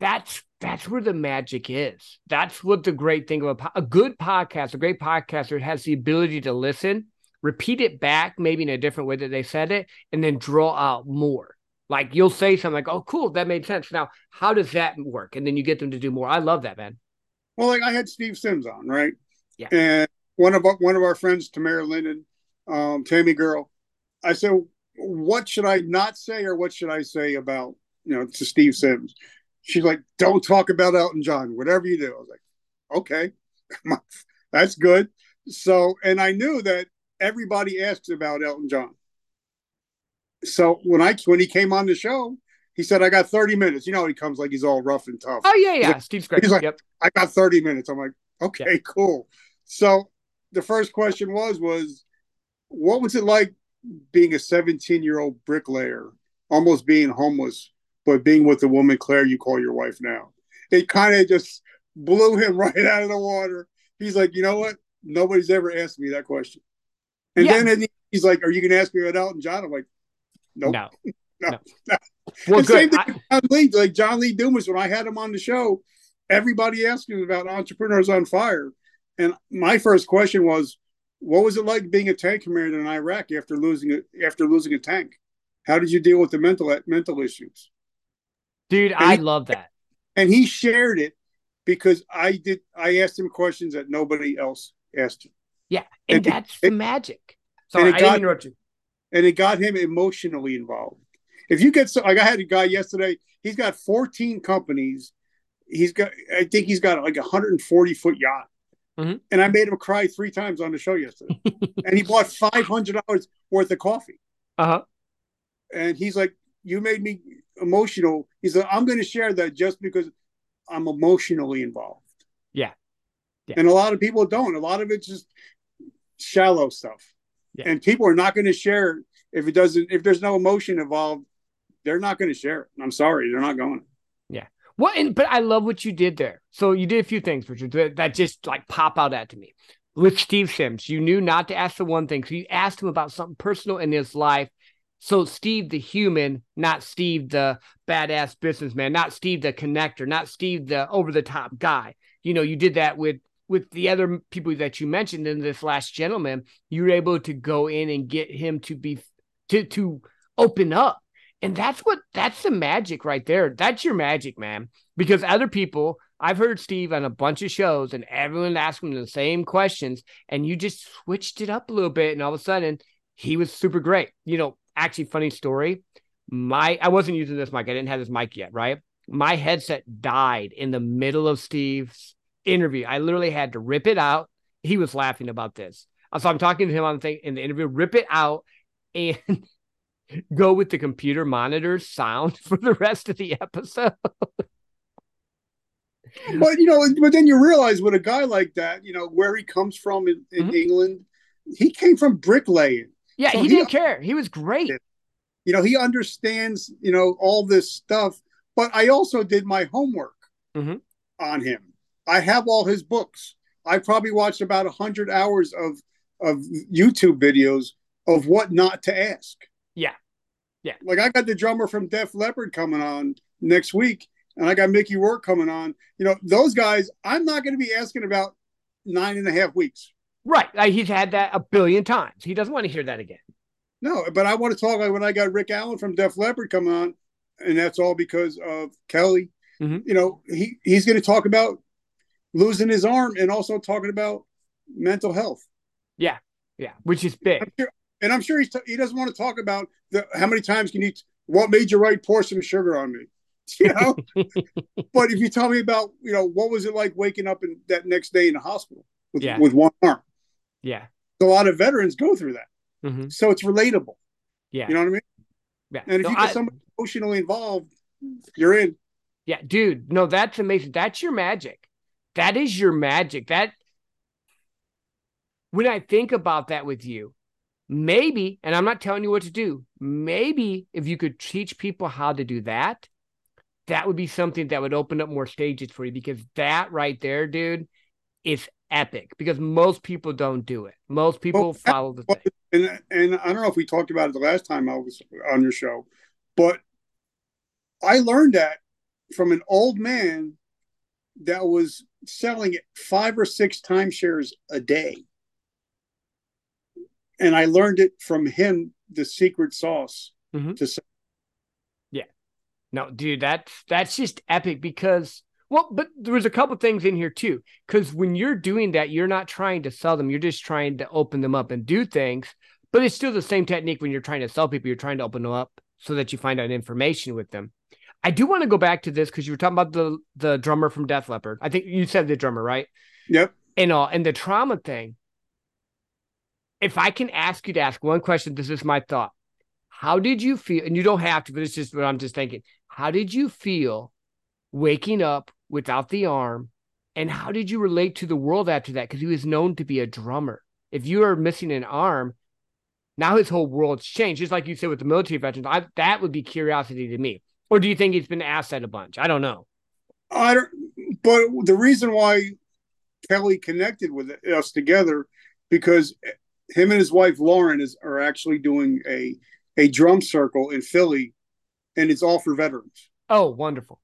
that's that's where the magic is. That's what the great thing of a, a good podcast, a great podcaster has the ability to listen, repeat it back, maybe in a different way that they said it, and then draw out more. Like you'll say something like, "Oh, cool, that made sense." Now, how does that work? And then you get them to do more. I love that, man. Well, like I had Steve Sims on, right? Yeah. And one of our, one of our friends, Tamara Linden, um, Tammy Girl, I said, "What should I not say, or what should I say about you know to Steve Sims?" She's like, "Don't talk about Elton John. Whatever you do." I was like, "Okay, that's good." So, and I knew that everybody asks about Elton John so when I when he came on the show, he said, "I got 30 minutes." You know, he comes like he's all rough and tough. Oh yeah, yeah. Like, Steve's great. He's like, yep. "I got 30 minutes." I'm like, "Okay, Yeah. cool." So the first question was was what was it like being a 17 year old bricklayer, almost being homeless, but being with the woman Claire you call your wife now? It kind of just blew him right out of the water. He's like, you know what? Nobody's ever asked me that question. And Yeah. then he's like, "Are you going to ask me about Elton John?" I'm like, "Nope." No. No. no. Well, same good. thing I- John Lee, like John Lee Dumas, when I had him on the show, everybody asked him about Entrepreneurs on Fire. And my first question was, what was it like being a tank commander in Iraq after losing it after losing a tank? How did you deal with the mental mental issues? dude, And I he- love that. And he shared it because I did I asked him questions that nobody else asked him. Yeah, and, And it- that's the magic. Sorry, it I didn't interrupt you. And it got him emotionally involved. If you get so like I had a guy yesterday, he's got 14 companies. He's got I think he's got like a 140 foot yacht. Mhm. And I made him cry three times on the show yesterday. and he bought five hundred dollars worth of coffee. Uh huh. And he's like, You made me emotional. He's like, I'm gonna share that just because I'm emotionally involved. Yeah. Yeah. And a lot of people don't. A lot of it's just shallow stuff. Yeah. And people are not gonna share if it doesn't if there's no emotion involved, they're not gonna share it. I'm sorry, they're not going. Yeah. Well, and, but I love what you did there. So you did a few things, Richard, that, that just like pop out at to me. With Steve Sims, you knew not to ask the one thing. So you asked him about something personal in his life. So Steve the human, not Steve the badass businessman, not Steve the connector, not Steve the over the top guy. You know, you did that with with the other people that you mentioned in this last gentleman. You were able to go in and get him to be to to open up. And that's what that's the magic right there. That's your magic, man. Because other people, I've heard Steve on a bunch of shows and everyone asked him the same questions, and you just switched it up a little bit, and all of a sudden he was super great. You know, actually, funny story. My I wasn't using this mic, I didn't have this mic yet, right? My headset died in the middle of Steve's interview. I literally had to rip it out. He was laughing about this. So I'm talking to him on the thing in the interview, rip it out and go with the computer monitor sound for the rest of the episode. But you know, but then you realize with a guy like that, you know, where he comes from in, in Mhm. England, he came from bricklaying. Yeah, So he he- didn't care. He was great. You know, he understands, you know, all this stuff. But I also did my homework Mhm. on him. I have all his books. I probably watched about a hundred hours of of YouTube videos of what not to ask. Yeah. Yeah. Like I got the drummer from Def Leppard coming on next week, and I got Mickey Rourke coming on. You know, those guys, I'm not going to be asking about nine and a half weeks. Right. Like he's had that a billion times. He doesn't want to hear that again. No, but I want to talk like when I got Rick Allen from Def Leppard coming on, and that's all because of Kelly. Mm-hmm. You know, he he's going to talk about losing his arm and also talking about mental health. Yeah, yeah, which is big. I'm sure, and I'm sure he's t- he doesn't want to talk about the how many times can you what made you write pour some sugar on me. You know, but if you tell me about you know what was it like waking up in that next day in the hospital with yeah. with one arm. Yeah, a lot of veterans go through that, mm-hmm. so it's relatable. Yeah, you know what I mean. Yeah, and if you get I, somebody emotionally involved, you're in. Yeah, dude. No, that's amazing. That's your magic. That is your magic. That when I think about that with you, maybe, and I'm not telling you what to do, maybe if you could teach people how to do that, that would be something that would open up more stages for you because that right there, dude, is epic because most people don't do it. Most people well, follow the thing. And, and I don't know if we talked about it the last time I was on your show, but I learned that from an old man that was selling five or six timeshares a day. And I learned it from him, the secret sauce mm-hmm. to sell. Yeah. No, dude, that's that's just epic because well, but there was a couple things in here too. Because when you're doing that, you're not trying to sell them, you're just trying to open them up and do things. But it's still the same technique when you're trying to sell people, you're trying to open them up so that you find out information with them. I do want to go back to this because you were talking about the the drummer from Def Leppard. I think you said the drummer, right? Yep. And all and the trauma thing. If I can ask you to ask one question, this is my thought. How did you feel? And you don't have to, but it's just what I'm just thinking. How did you feel waking up without the arm? And how did you relate to the world after that? Because he was known to be a drummer. If you are missing an arm, now his whole world's changed. Just like you said with the military veterans, I, that would be curiosity to me. Or do you think he's been asked that a bunch? I don't know. I don't. But the reason why Kelly connected with us together because him and his wife Lauren is are actually doing a a drum circle in Philly, and it's all for veterans. Oh, wonderful!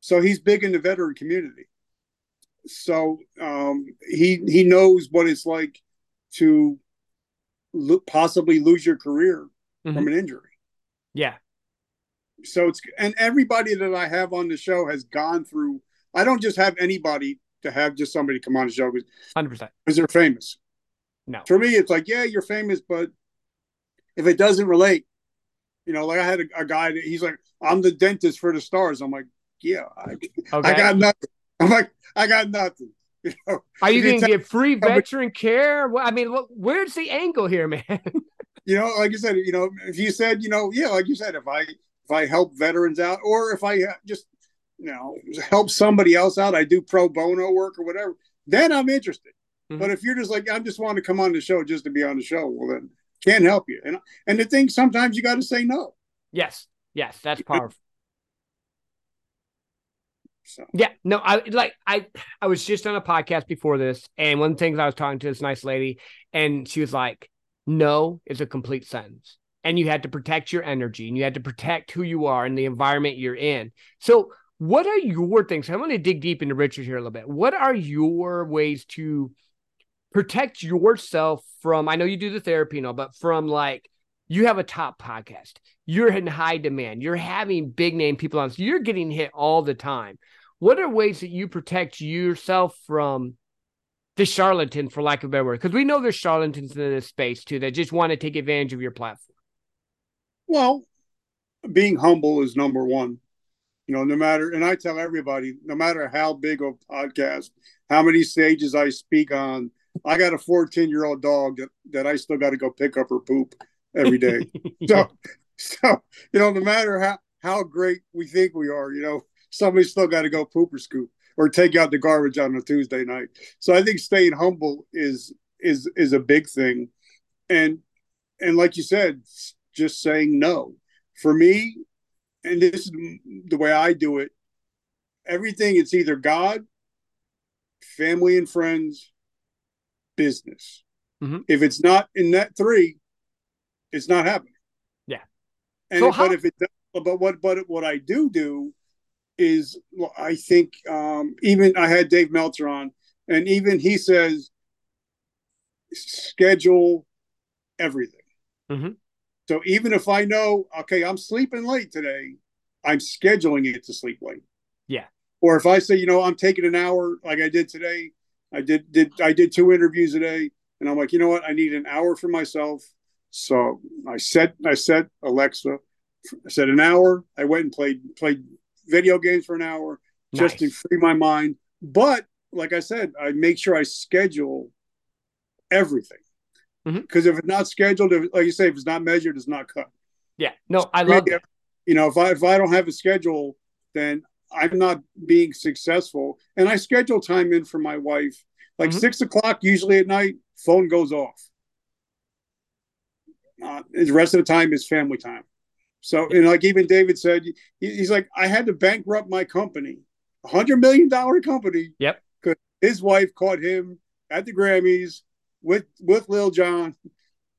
So he's big in the veteran community. So um, he he knows what it's like to lo- possibly lose your career mm-hmm. from an injury. Yeah, so it's and everybody that I have on the show has gone through. I don't just have anybody to have just somebody come on the show because hundred percent because they're famous. No, for me, it's like yeah, you're famous, but if it doesn't relate, you know, like I had a, a guy that he's like, I'm the dentist for the stars. I'm like, yeah, I, okay. I got nothing. I'm like, I got nothing. You know, Are you going to get free veteran care? I mean, where's the angle here, man? you know, like you said, you know, if you said, you know, yeah, like you said, if I if I help veterans out, or if I just you know help somebody else out, I do pro bono work or whatever. Then I'm interested. Mm-hmm. But if you're just like I just want to come on the show just to be on the show, well then can't help you. And and the thing sometimes you got to say no. Yes, yes, that's powerful. So. Yeah, no, I like I I was just on a podcast before this, and one of the things I was talking to this nice lady, and she was like, "No is a complete sentence." And you had to protect your energy and you had to protect who you are and the environment you're in. So, what are your things? I'm going to dig deep into Richard here a little bit. What are your ways to protect yourself from? I know you do the therapy and all, but from like you have a top podcast, you're in high demand, you're having big name people on, so you're getting hit all the time. What are ways that you protect yourself from the charlatan, for lack of a better word? Because we know there's charlatans in this space too that just want to take advantage of your platform. Well, being humble is number one. You know, no matter, and I tell everybody, no matter how big a podcast, how many stages I speak on, I got a 14 year old dog that, that I still got to go pick up her poop every day. so, so, you know, no matter how, how great we think we are, you know, somebody's still got to go poop or scoop or take out the garbage on a Tuesday night. So I think staying humble is, is, is a big thing. And, and like you said, just saying no. For me, and this is the way I do it, everything it's either God, family and friends, business. Mm-hmm. If it's not in that three, it's not happening. Yeah. And so how- but if it but what but what I do do is I think um, even I had Dave Meltzer on, and even he says schedule everything. Mm-hmm. So even if I know, okay, I'm sleeping late today, I'm scheduling it to sleep late. Yeah. Or if I say, you know, I'm taking an hour like I did today, I did did I did two interviews today, and I'm like, you know what, I need an hour for myself. So I set I set Alexa, I said an hour. I went and played played video games for an hour just nice. to free my mind. But like I said, I make sure I schedule everything because mm-hmm. if it's not scheduled, if, like you say, if it's not measured, it's not cut. Yeah, no, I love that. You know, if I if I don't have a schedule, then I'm not being successful. And I schedule time in for my wife. Like mm-hmm. six o'clock usually at night, phone goes off. Uh, the rest of the time is family time. So, and like even David said, he's like, I had to bankrupt my company, a hundred million dollar company. Yep. Because his wife caught him at the Grammys with with Lil Jon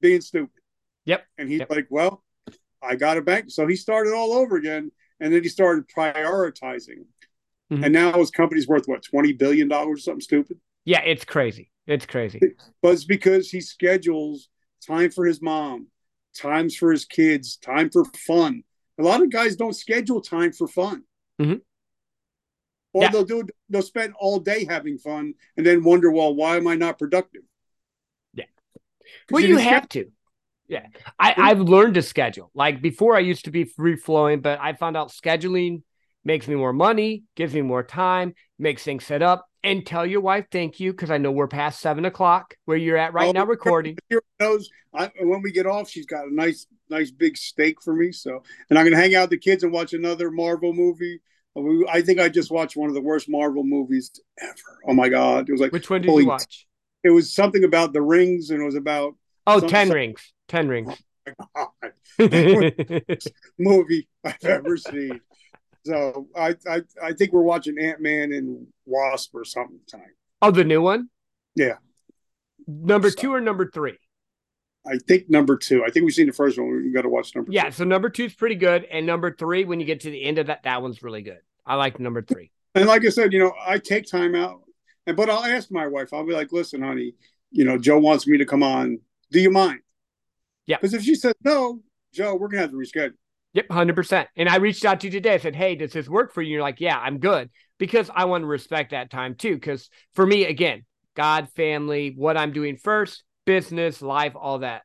being stupid. Yep. And he's yep. like, well, I got a bank. So he started all over again. And then he started prioritizing. Mm-hmm. And now his company's worth what, $20 billion or something stupid? Yeah, it's crazy. It's crazy. But it's because he schedules time for his mom, times for his kids, time for fun. A lot of guys don't schedule time for fun. Mm-hmm. Or yeah. they'll do they'll spend all day having fun and then wonder, well, why am I not productive? Well, you, you have to. Yeah. I, I've learned to schedule. Like before I used to be free flowing, but I found out scheduling makes me more money, gives me more time, makes things set up. And tell your wife thank you because I know we're past seven o'clock where you're at right oh, now recording. Knows I, when we get off, she's got a nice, nice big steak for me. So, and I'm gonna hang out with the kids and watch another Marvel movie. Uh, I think I just watched one of the worst Marvel movies ever. Oh my god, it was like which one did you watch? It was something about the rings, and it was about oh, some, ten some, rings. Ten rings. Oh movie I've ever seen. So I, I I think we're watching Ant Man and Wasp or something tonight. Oh, the new one. Yeah. Number so, two or number three. I think number two. I think we've seen the first one. We got to watch number. Yeah, two. so number two is pretty good, and number three, when you get to the end of that, that one's really good. I like number three. And like I said, you know, I take time out, and but I'll ask my wife. I'll be like, "Listen, honey, you know, Joe wants me to come on. Do you mind?" Yeah. Because if she says no, Joe, we're gonna have to reschedule. Yep, hundred percent. And I reached out to you today. I said, "Hey, does this work for you?" You're like, "Yeah, I'm good," because I want to respect that time too. Because for me, again, God, family, what I'm doing first, business, life, all that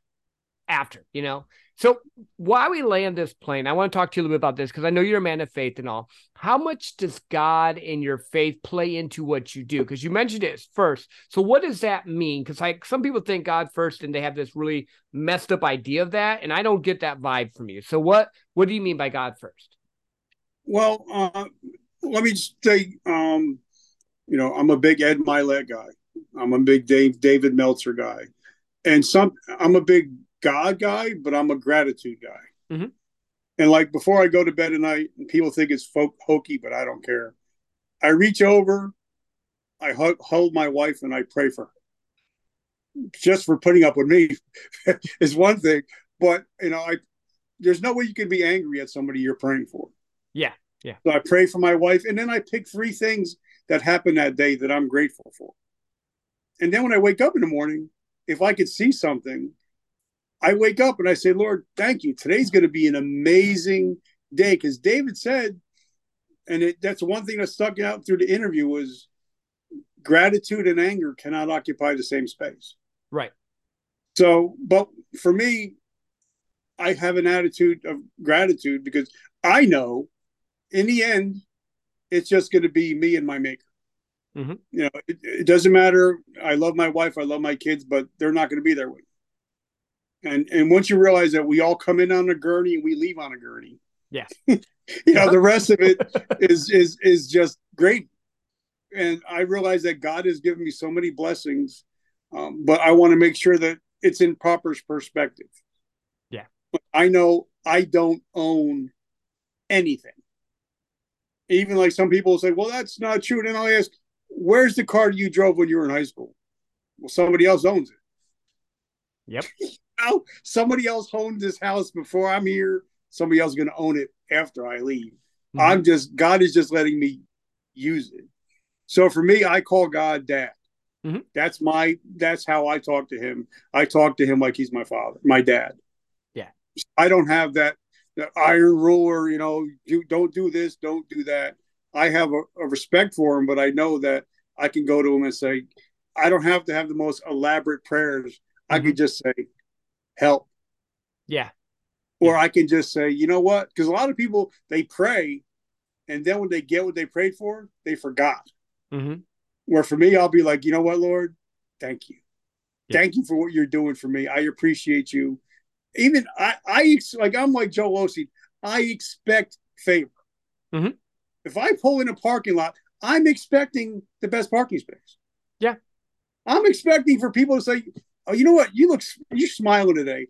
after. You know, so while we land this plane, I want to talk to you a little bit about this because I know you're a man of faith and all. How much does God and your faith play into what you do? Because you mentioned it first. So what does that mean? Because like some people think God first and they have this really messed up idea of that, and I don't get that vibe from you. So what what do you mean by God first? Well, uh, let me just say, um, you know, I'm a big Ed Mylett guy. I'm a big Dave David Meltzer guy, and some I'm a big God guy, but I'm a gratitude guy. Mm-hmm. And like before I go to bed at night, and people think it's folk hokey, but I don't care. I reach over, I hug, hold my wife, and I pray for her. Just for putting up with me is one thing, but you know, I there's no way you can be angry at somebody you're praying for. Yeah, yeah. So I pray for my wife, and then I pick three things that happened that day that I'm grateful for. And then when I wake up in the morning, if I could see something I wake up and I say, Lord, thank you. Today's going to be an amazing day. Because David said, and it, that's one thing that stuck out through the interview was gratitude and anger cannot occupy the same space. Right. So, but for me, I have an attitude of gratitude because I know in the end, it's just going to be me and my maker. Mm-hmm. You know, it, it, doesn't matter. I love my wife, I love my kids, but they're not going to be there with me and and once you realize that we all come in on a gurney and we leave on a gurney. Yeah. You know the rest of it is is is just great. And i realize that god has given me so many blessings um, but i want to make sure that it's in proper perspective. Yeah. I know i don't own anything. Even like some people say well that's not true. And then i'll ask where's the car you drove when you were in high school? Well somebody else owns it. Yep somebody else owned this house before I'm here. Somebody else is going to own it after I leave. Mm-hmm. I'm just God is just letting me use it. So for me, I call God dad. Mm-hmm. That's my that's how I talk to him. I talk to him like he's my father, my dad. Yeah. I don't have that, that iron ruler, you know, you don't do this, don't do that. I have a, a respect for him, but I know that I can go to him and say, I don't have to have the most elaborate prayers. Mm-hmm. I can just say, help. Yeah. Or I can just say, you know what? Because a lot of people they pray, and then when they get what they prayed for, they forgot. Mm-hmm. Where for me, I'll be like, you know what, Lord, thank you, yeah. thank you for what you're doing for me. I appreciate you. Even I, I like I'm like Joel Osteen. I expect favor. Mm-hmm. If I pull in a parking lot, I'm expecting the best parking space. Yeah, I'm expecting for people to say, "Oh, you know what? You look, you're smiling today.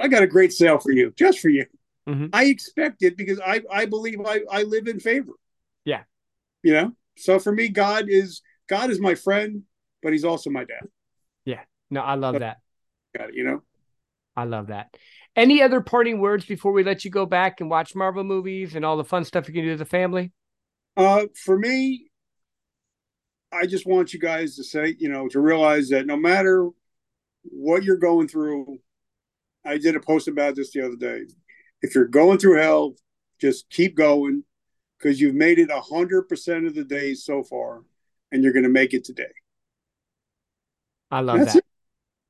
I got a great sale for you, just for you." Mm-hmm. I expect it because I, I believe I, I live in favor. Yeah, you know. So for me, God is God is my friend, but He's also my dad. Yeah. No, I love that. Got it. You know. I love that. Any other parting words before we let you go back and watch Marvel movies and all the fun stuff you can do as a family? Uh, for me, I just want you guys to say, you know, to realize that no matter what you're going through, I did a post about this the other day. If you're going through hell, just keep going because you've made it 100% of the days so far and you're going to make it today. I love That's that. It.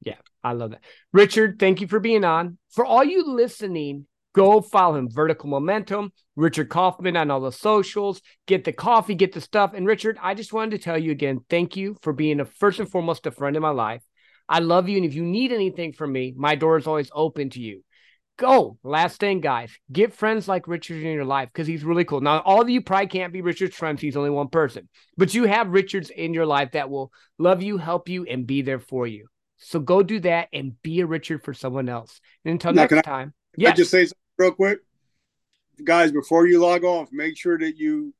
Yeah, I love that. Richard, thank you for being on. For all you listening, go follow him, Vertical Momentum, Richard Kaufman on all the socials. Get the coffee, get the stuff. And Richard, I just wanted to tell you again, thank you for being a first and foremost a friend in my life. I love you. And if you need anything from me, my door is always open to you go. Last thing, guys, get friends like Richard in your life because he's really cool. Now, all of you probably can't be Richard's friends. He's only one person, but you have Richards in your life that will love you, help you, and be there for you. So go do that and be a Richard for someone else. And until now, next I, time, yeah. Just say real quick, guys. Before you log off, make sure that you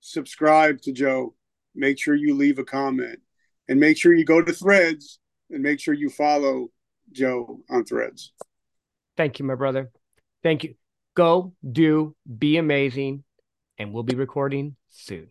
subscribe to Joe. Make sure you leave a comment, and make sure you go to Threads and make sure you follow Joe on Threads. Thank you, my brother. Thank you. Go, do, be amazing, and we'll be recording soon.